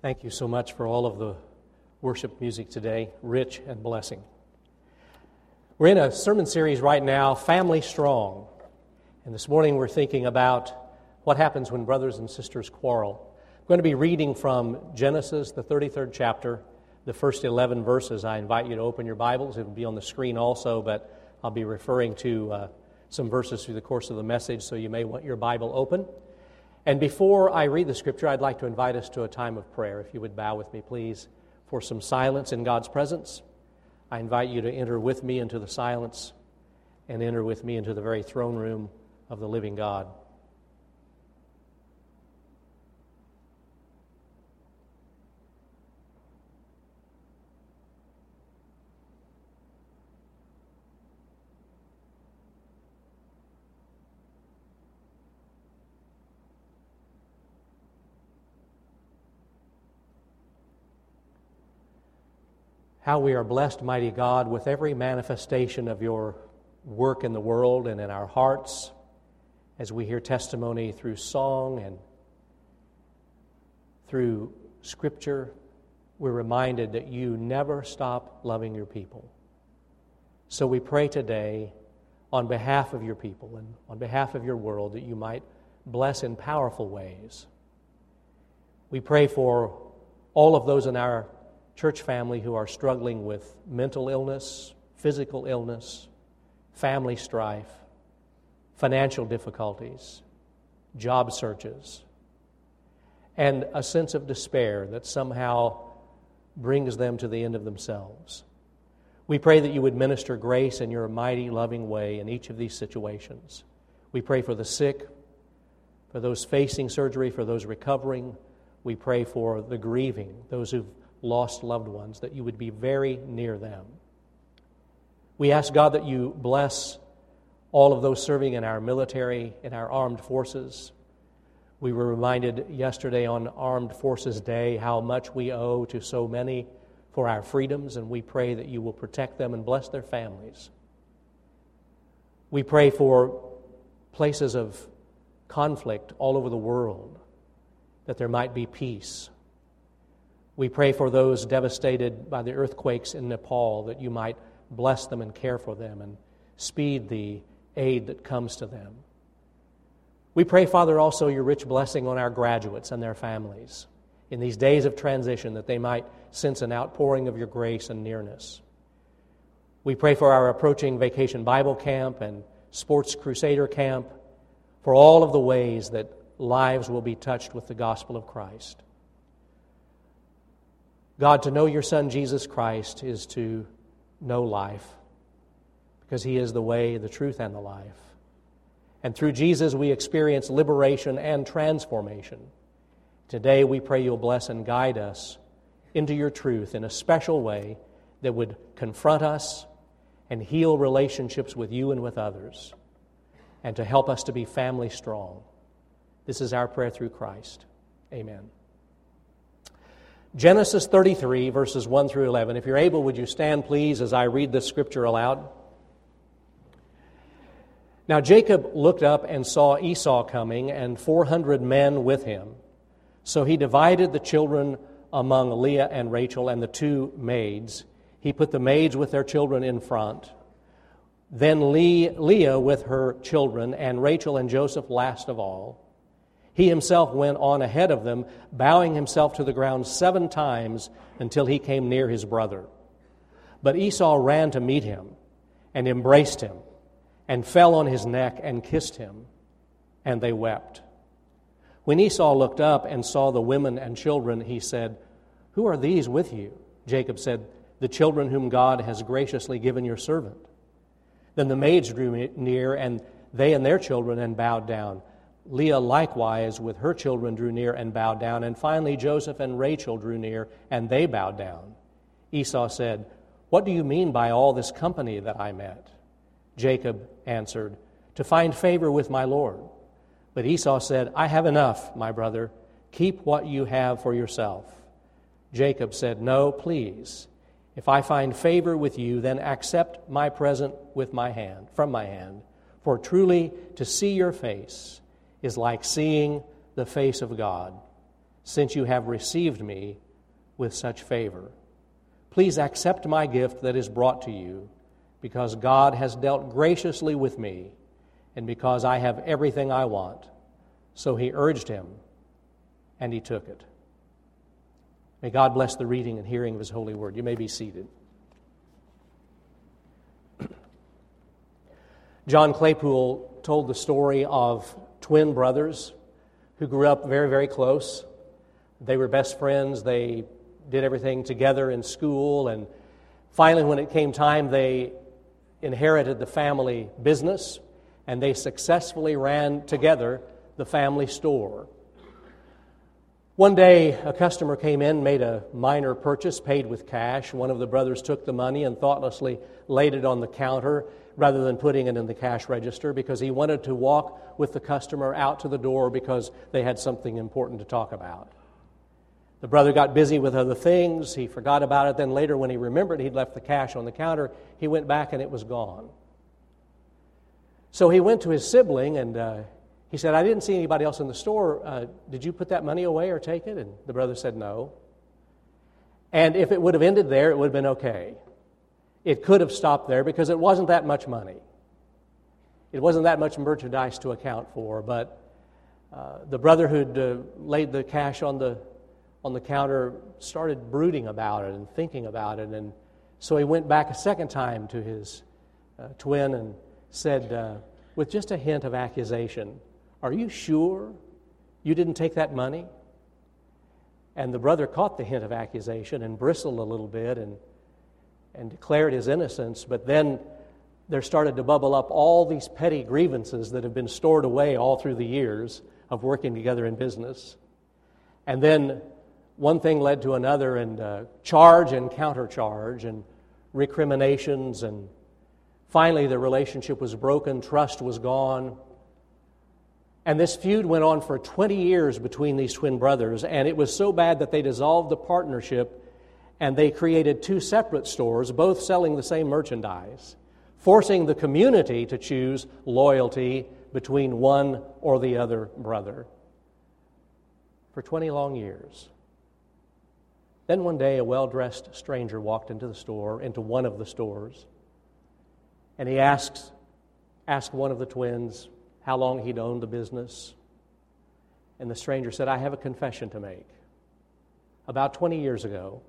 Thank you so much for all of the worship music today, rich and blessing. We're in a sermon series right now, Family Strong. And this morning we're thinking about what happens when brothers and sisters quarrel. I'm going to be reading from Genesis, the 33rd chapter, the first 11 verses. I invite you to open your Bibles. It will be on the screen also, but I'll be referring to uh, some verses through the course of the message, so you may want your Bible open. And before I read the scripture, I'd like to invite us to a time of prayer. If you would bow with me, please, for some silence in God's presence. I invite you to enter with me into the silence and enter with me into the very throne room of the living God. How we are blessed, mighty God, with every manifestation of your work in the world and in our hearts as we hear testimony through song and through scripture. We're reminded that you never stop loving your people. So we pray today on behalf of your people and on behalf of your world that you might bless in powerful ways. We pray for all of those in our church family who are struggling with mental illness, physical illness, family strife, financial difficulties, job searches, and a sense of despair that somehow brings them to the end of themselves. We pray that you would minister grace in your mighty, loving way in each of these situations. We pray for the sick, for those facing surgery, for those recovering. We pray for the grieving, those who've lost loved ones, that you would be very near them. We ask, God, that you bless all of those serving in our military, in our armed forces. We were reminded yesterday on Armed Forces Day how much we owe to so many for our freedoms, and we pray that you will protect them and bless their families. We pray for places of conflict all over the world, that there might be peace. We pray for those devastated by the earthquakes in Nepal that you might bless them and care for them and speed the aid that comes to them. We pray, Father, also your rich blessing on our graduates and their families in these days of transition that they might sense an outpouring of your grace and nearness. We pray for our approaching vacation Bible camp and sports crusader camp, for all of the ways that lives will be touched with the gospel of Christ. God, to know your Son, Jesus Christ, is to know life because he is the way, the truth, and the life. And through Jesus, we experience liberation and transformation. Today, we pray you'll bless and guide us into your truth in a special way that would confront us and heal relationships with you and with others, and to help us to be family strong. This is our prayer through Christ. Amen. Genesis 33, verses 1 through 11. If you're able, would you stand, please, as I read this scripture aloud? Now Jacob looked up and saw Esau coming, and 400 men with him. So he divided the children among Leah and Rachel and the two maids. He put the maids with their children in front. Then Leah with her children, and Rachel and Joseph last of all. He himself went on ahead of them, bowing himself to the ground seven times until he came near his brother. But Esau ran to meet him and embraced him and fell on his neck and kissed him, and they wept. When Esau looked up and saw the women and children, he said, Who are these with you? Jacob said, The children whom God has graciously given your servant. Then the maids drew near, and they and their children, and bowed down. Leah likewise with her children drew near and bowed down. And finally, Joseph and Rachel drew near and they bowed down. Esau said, What do you mean by all this company that I met? Jacob answered, To find favor with my Lord. But Esau said, I have enough, my brother. Keep what you have for yourself. Jacob said, No, please. If I find favor with you, then accept my present with my hand, from my hand. For truly to see your face is like seeing the face of God. since you have received me with such favor. Please accept my gift that is brought to you, because God has dealt graciously with me, and because I have everything I want. So he urged him, and he took it. May God bless the reading and hearing of his holy word. You may be seated. John Claypool told the story of twin brothers who grew up very, very close. They were best friends. They did everything together in school. And finally, when it came time, they inherited the family business and they successfully ran together the family store. One day, a customer came in, made a minor purchase, paid with cash. One of the brothers took the money and thoughtlessly laid it on the counter rather than putting it in the cash register because he wanted to walk with the customer out to the door because they had something important to talk about. The brother got busy with other things. He forgot about it. Then later, when he remembered he'd left the cash on the counter, he went back and it was gone. So he went to his sibling and uh, he said, I didn't see anybody else in the store. Uh, did you put that money away or take it? And the brother said, No. And if it would have ended there, it would have been okay. It could have stopped there because it wasn't that much money. It wasn't that much merchandise to account for, but uh, the brother who'd uh, laid the cash on the on the counter started brooding about it and thinking about it. And so he went back a second time to his uh, twin and said, uh, with just a hint of accusation, Are you sure you didn't take that money? And the brother caught the hint of accusation and bristled a little bit and, and declared his innocence. But then there started to bubble up all these petty grievances that have been stored away all through the years of working together in business. And then one thing led to another, and uh, charge and countercharge, and recriminations, and finally the relationship was broken, trust was gone. And this feud went on for 20 years between these twin brothers, and it was so bad that they dissolved the partnership and they created two separate stores, both selling the same merchandise, forcing the community to choose loyalty between one or the other brother for 20 long years. Then one day, a well dressed stranger walked into the store, into one of the stores, and he asked, asked one of the twins how long he'd owned the business. And the stranger said, I have a confession to make. About 20 years ago,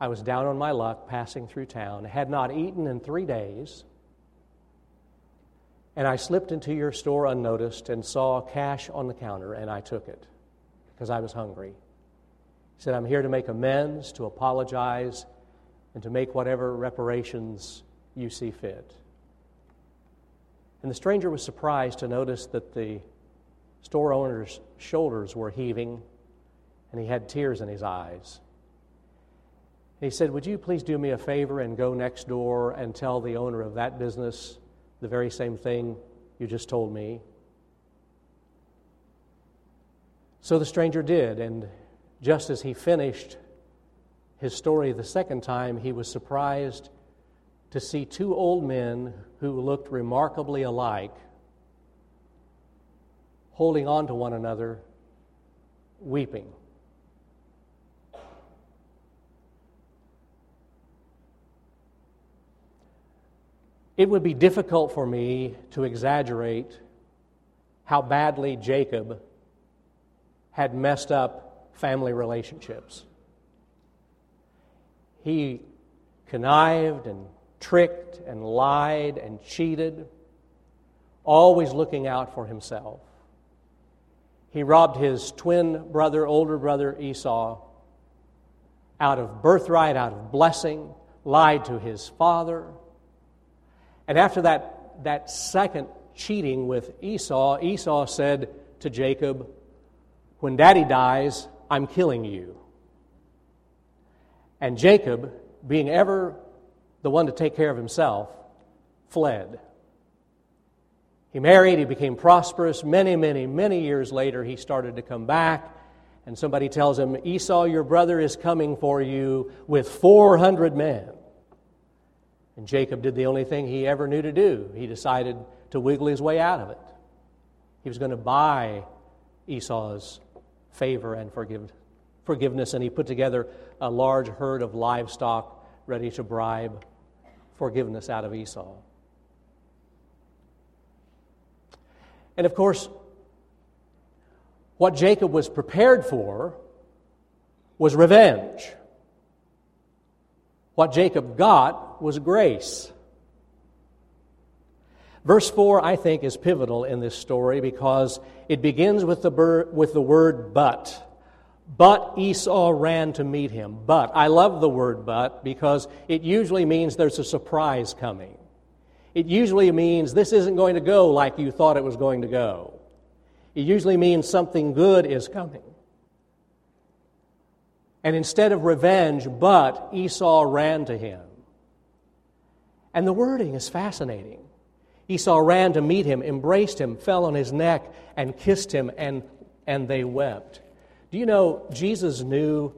I was down on my luck passing through town, had not eaten in three days, and I slipped into your store unnoticed and saw cash on the counter, and I took it because I was hungry. He said, I'm here to make amends, to apologize, and to make whatever reparations you see fit. And the stranger was surprised to notice that the store owner's shoulders were heaving and he had tears in his eyes. he said, Would you please do me a favor and go next door and tell the owner of that business the very same thing you just told me? So the stranger did, and just as he finished his story the second time, he was surprised to see two old men who looked remarkably alike holding on to one another, weeping. It would be difficult for me to exaggerate how badly Jacob had messed up family relationships. He connived and tricked and lied and cheated, always looking out for himself. He robbed his twin brother, older brother Esau, out of birthright, out of blessing, lied to his father. And after that, that second cheating with Esau, Esau said to Jacob, When daddy dies, I'm killing you. And Jacob, being ever the one to take care of himself, fled. He married, he became prosperous. Many, many, many years later, he started to come back, and somebody tells him, Esau, your brother, is coming for you with 400 men. And Jacob did the only thing he ever knew to do. He decided to wiggle his way out of it. He was going to buy Esau's favor and forgive, forgiveness, and he put together a large herd of livestock ready to bribe forgiveness out of Esau. And of course, what Jacob was prepared for was revenge. What Jacob got was grace. Verse 4, I think, is pivotal in this story because it begins with the, with the word but. But Esau ran to meet him. But. I love the word but because it usually means there's a surprise coming. It usually means this isn't going to go like you thought it was going to go. It usually means something good is coming. And instead of revenge, but Esau ran to him. And the wording is fascinating. Esau ran to meet him, embraced him, fell on his neck, and kissed him, and, and they wept. Do you know Jesus knew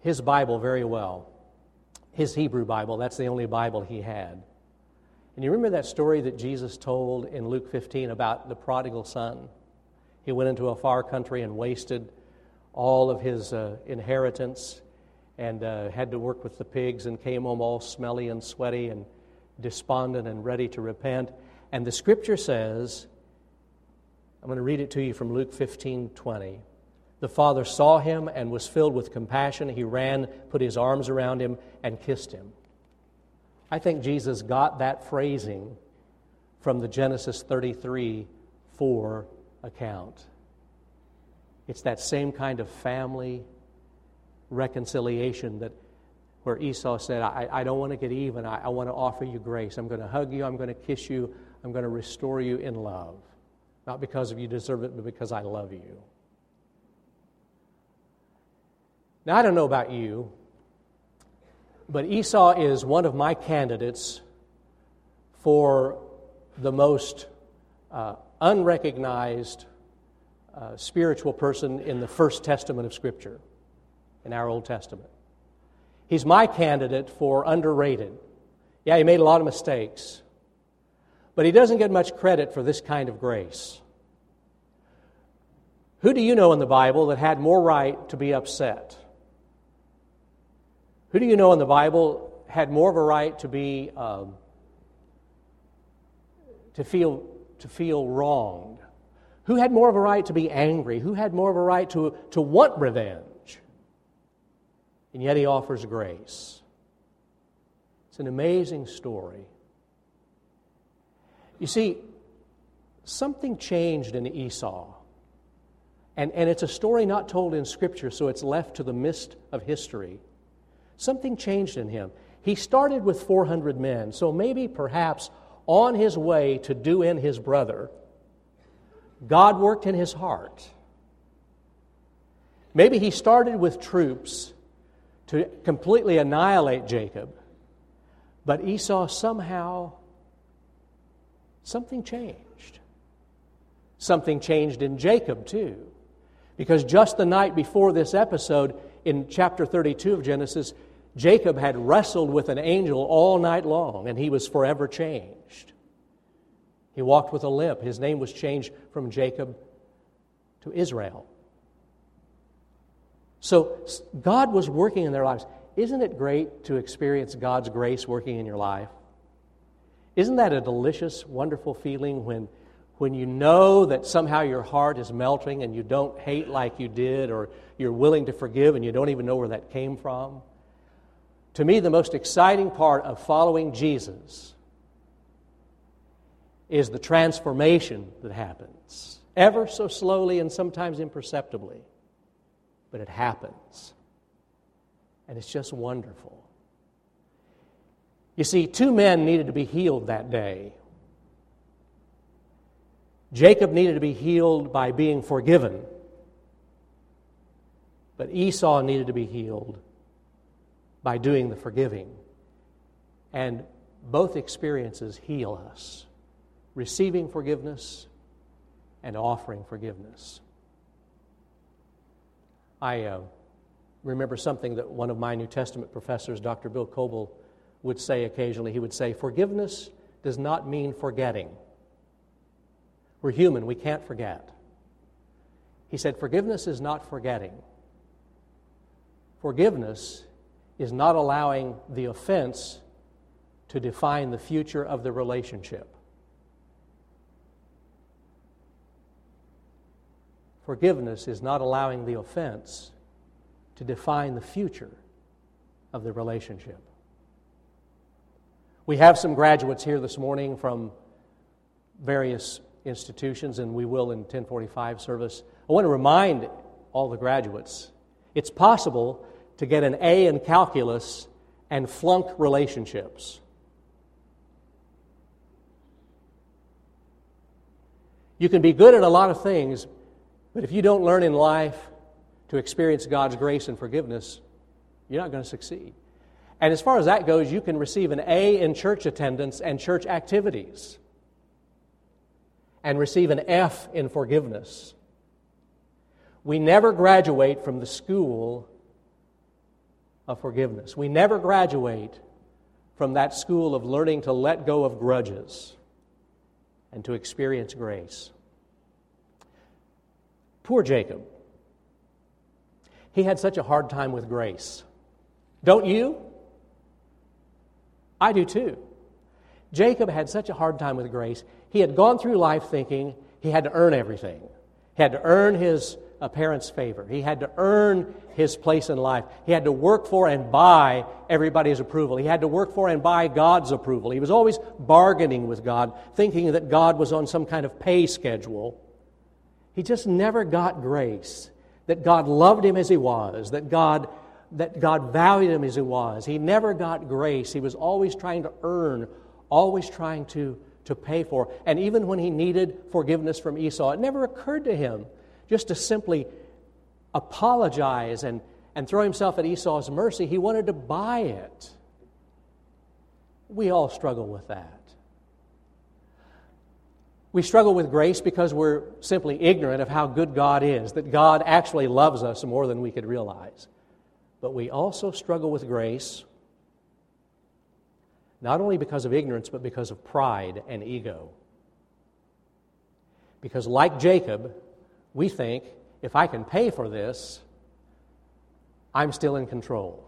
his Bible very well? His Hebrew Bible, that's the only Bible he had. And you remember that story that Jesus told in Luke 15 about the prodigal son? He went into a far country and wasted all of his uh, inheritance and uh, had to work with the pigs and came home all smelly and sweaty and despondent and ready to repent. And the scripture says, I'm going to read it to you from Luke 15 20. The father saw him and was filled with compassion. He ran, put his arms around him, and kissed him. I think Jesus got that phrasing from the Genesis 33 4 account. It's that same kind of family reconciliation that where Esau said, I, I don't want to get even. I, I want to offer you grace. I'm going to hug you. I'm going to kiss you. I'm going to restore you in love. Not because of you deserve it, but because I love you. Now, I don't know about you, but Esau is one of my candidates for the most uh, unrecognized uh, spiritual person in the First Testament of Scripture, in our Old Testament. He's my candidate for underrated. Yeah, he made a lot of mistakes, but he doesn't get much credit for this kind of grace. Who do you know in the Bible that had more right to be upset? Who do you know in the Bible had more of a right to be um, to feel to feel wronged? Who had more of a right to be angry? Who had more of a right to, to want revenge? and yet he offers grace. It's an amazing story. You see, something changed in Esau. And, and it's a story not told in Scripture, so it's left to the mist of history. Something changed in him. He started with 400 men, so maybe perhaps on his way to do in his brother, God worked in his heart. Maybe he started with troops to completely annihilate Jacob. But Esau somehow, something changed. Something changed in Jacob too. Because just the night before this episode, in chapter 32 of Genesis, Jacob had wrestled with an angel all night long, and he was forever changed. He walked with a limp. His name was changed from Jacob to Israel. So God was working in their lives. Isn't it great to experience God's grace working in your life? Isn't that a delicious, wonderful feeling when, when you know that somehow your heart is melting and you don't hate like you did, or you're willing to forgive and you don't even know where that came from? To me, the most exciting part of following Jesus is the transformation that happens, ever so slowly and sometimes imperceptibly but it happens. And it's just wonderful. You see, two men needed to be healed that day. Jacob needed to be healed by being forgiven, but Esau needed to be healed by doing the forgiving. And both experiences heal us receiving forgiveness and offering forgiveness. I uh, remember something that one of my New Testament professors, Dr. Bill Coble, would say occasionally. He would say, Forgiveness does not mean forgetting. We're human, we can't forget. He said, Forgiveness is not forgetting. Forgiveness is not allowing the offense to define the future of the relationship. Forgiveness is not allowing the offense to define the future of the relationship. We have some graduates here this morning from various institutions, and we will in 1045 service. I want to remind all the graduates it's possible to get an A in calculus and flunk relationships. You can be good at a lot of things, but if you don't learn in life to experience God's grace and forgiveness, you're not going to succeed. And as far as that goes, you can receive an A in church attendance and church activities and receive an F in forgiveness. We never graduate from the school of forgiveness. We never graduate from that school of learning to let go of grudges and to experience grace. Poor Jacob. He had such a hard time with grace. Don't you? I do too. Jacob had such a hard time with grace. He had gone through life thinking he had to earn everything. He had to earn his a parent's favor. He had to earn his place in life. He had to work for and buy everybody's approval. He had to work for and buy God's approval. He was always bargaining with God, thinking that God was on some kind of pay schedule. He just never got grace, that God loved him as he was, that God, that God valued him as he was. He never got grace. He was always trying to earn, always trying to, to pay for. And even when he needed forgiveness from Esau, it never occurred to him just to simply apologize and, and throw himself at Esau's mercy. He wanted to buy it. We all struggle with that. We struggle with grace because we're simply ignorant of how good God is, that God actually loves us more than we could realize. But we also struggle with grace not only because of ignorance, but because of pride and ego. Because, like Jacob, we think if I can pay for this, I'm still in control.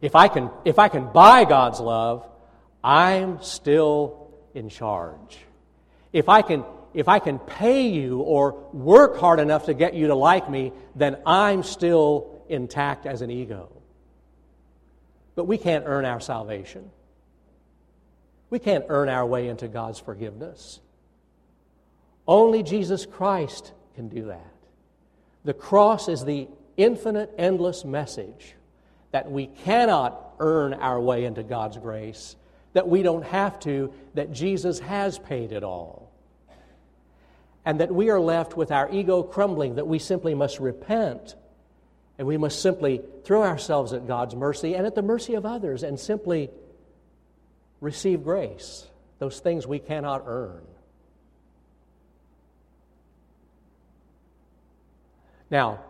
If I can, if I can buy God's love, I'm still in charge. If I can, if I can pay you or work hard enough to get you to like me, then I'm still intact as an ego. But we can't earn our salvation. We can't earn our way into God's forgiveness. Only Jesus Christ can do that. The cross is the infinite, endless message that we cannot earn our way into God's grace, that we don't have to, that Jesus has paid it all. And that we are left with our ego crumbling, that we simply must repent and we must simply throw ourselves at God's mercy and at the mercy of others and simply receive grace, those things we cannot earn. Now,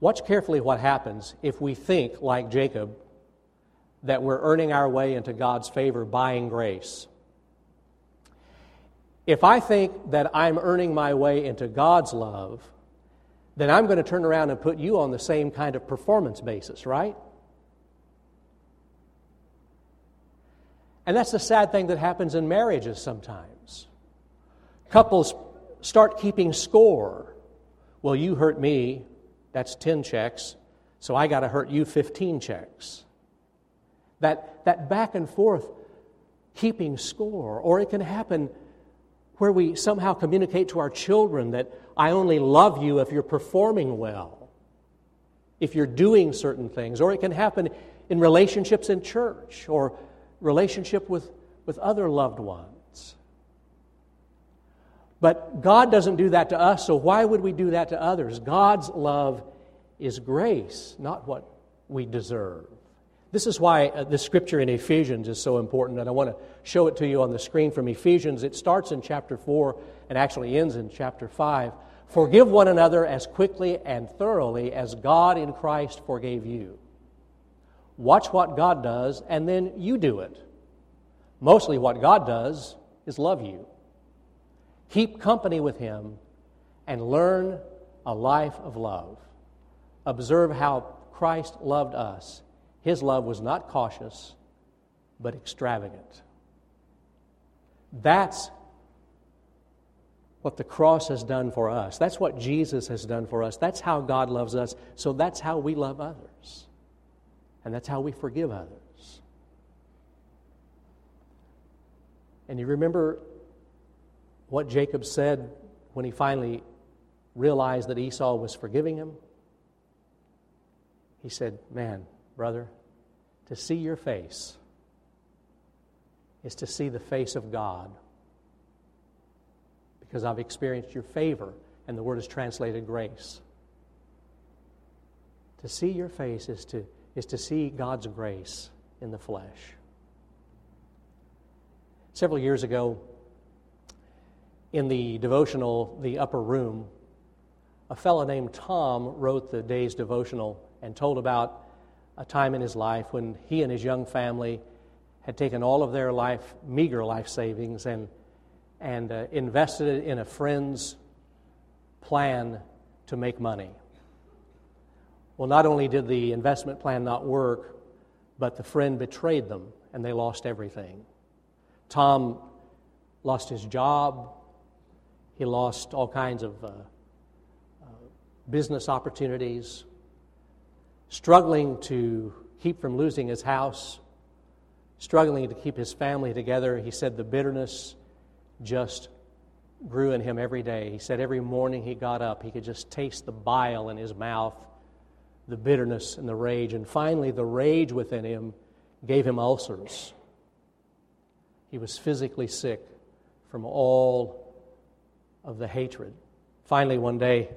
watch carefully what happens if we think, like Jacob, that we're earning our way into God's favor, buying grace. If I think that I'm earning my way into God's love, then I'm going to turn around and put you on the same kind of performance basis, right? And that's the sad thing that happens in marriages sometimes. Couples start keeping score well, you hurt me, that's 10 checks, so I got to hurt you 15 checks. That, that back and forth keeping score, or it can happen where we somehow communicate to our children that I only love you if you're performing well, if you're doing certain things, or it can happen in relationships in church or relationship with, with other loved ones. But God doesn't do that to us, so why would we do that to others? God's love is grace, not what we deserve. This is why uh, the scripture in Ephesians is so important, and I want to show it to you on the screen from Ephesians. It starts in chapter 4 and actually ends in chapter 5. Forgive one another as quickly and thoroughly as God in Christ forgave you. Watch what God does, and then you do it. Mostly what God does is love you. Keep company with him and learn a life of love. Observe how Christ loved us. His love was not cautious, but extravagant. That's what the cross has done for us. That's what Jesus has done for us. That's how God loves us. So that's how we love others. And that's how we forgive others. And you remember what Jacob said when he finally realized that Esau was forgiving him? He said, Man, brother, to see your face is to see the face of God because I've experienced your favor, and the word is translated grace. To see your face is to, is to see God's grace in the flesh. Several years ago, in the devotional, The Upper Room, a fellow named Tom wrote the day's devotional and told about a time in his life when he and his young family had taken all of their life, meager life savings, and and uh, invested it in a friend's plan to make money. Well, not only did the investment plan not work, but the friend betrayed them and they lost everything. Tom lost his job, he lost all kinds of uh, uh, business opportunities, struggling to keep from losing his house, struggling to keep his family together. He said the bitterness just grew in him every day. He said every morning he got up, he could just taste the bile in his mouth, the bitterness and the rage. And finally, the rage within him gave him ulcers. He was physically sick from all of the hatred. Finally, one day,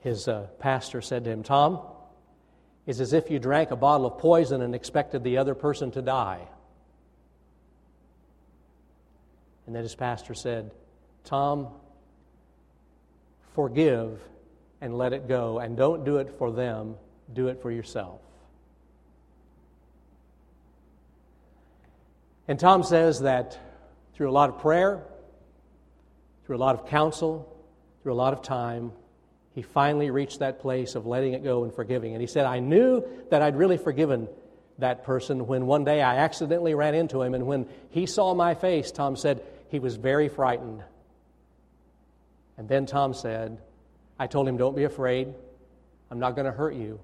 his uh, pastor said to him, Tom, it's as if you drank a bottle of poison and expected the other person to die. And then his pastor said, Tom, forgive and let it go. And don't do it for them, do it for yourself. And Tom says that through a lot of prayer, through a lot of counsel, through a lot of time, he finally reached that place of letting it go and forgiving. And he said, I knew that I'd really forgiven that person when one day I accidentally ran into him. And when he saw my face, Tom said, he was very frightened. And then Tom said, I told him, Don't be afraid. I'm not going to hurt you.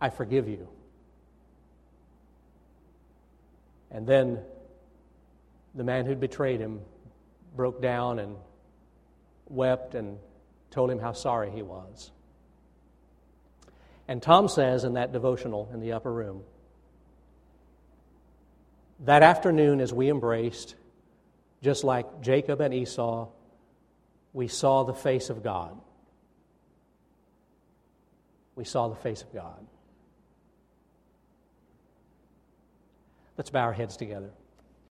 I forgive you. And then the man who'd betrayed him broke down and wept and told him how sorry he was. And Tom says in that devotional in the upper room, that afternoon, as we embraced, just like Jacob and Esau, we saw the face of God. We saw the face of God. Let's bow our heads together.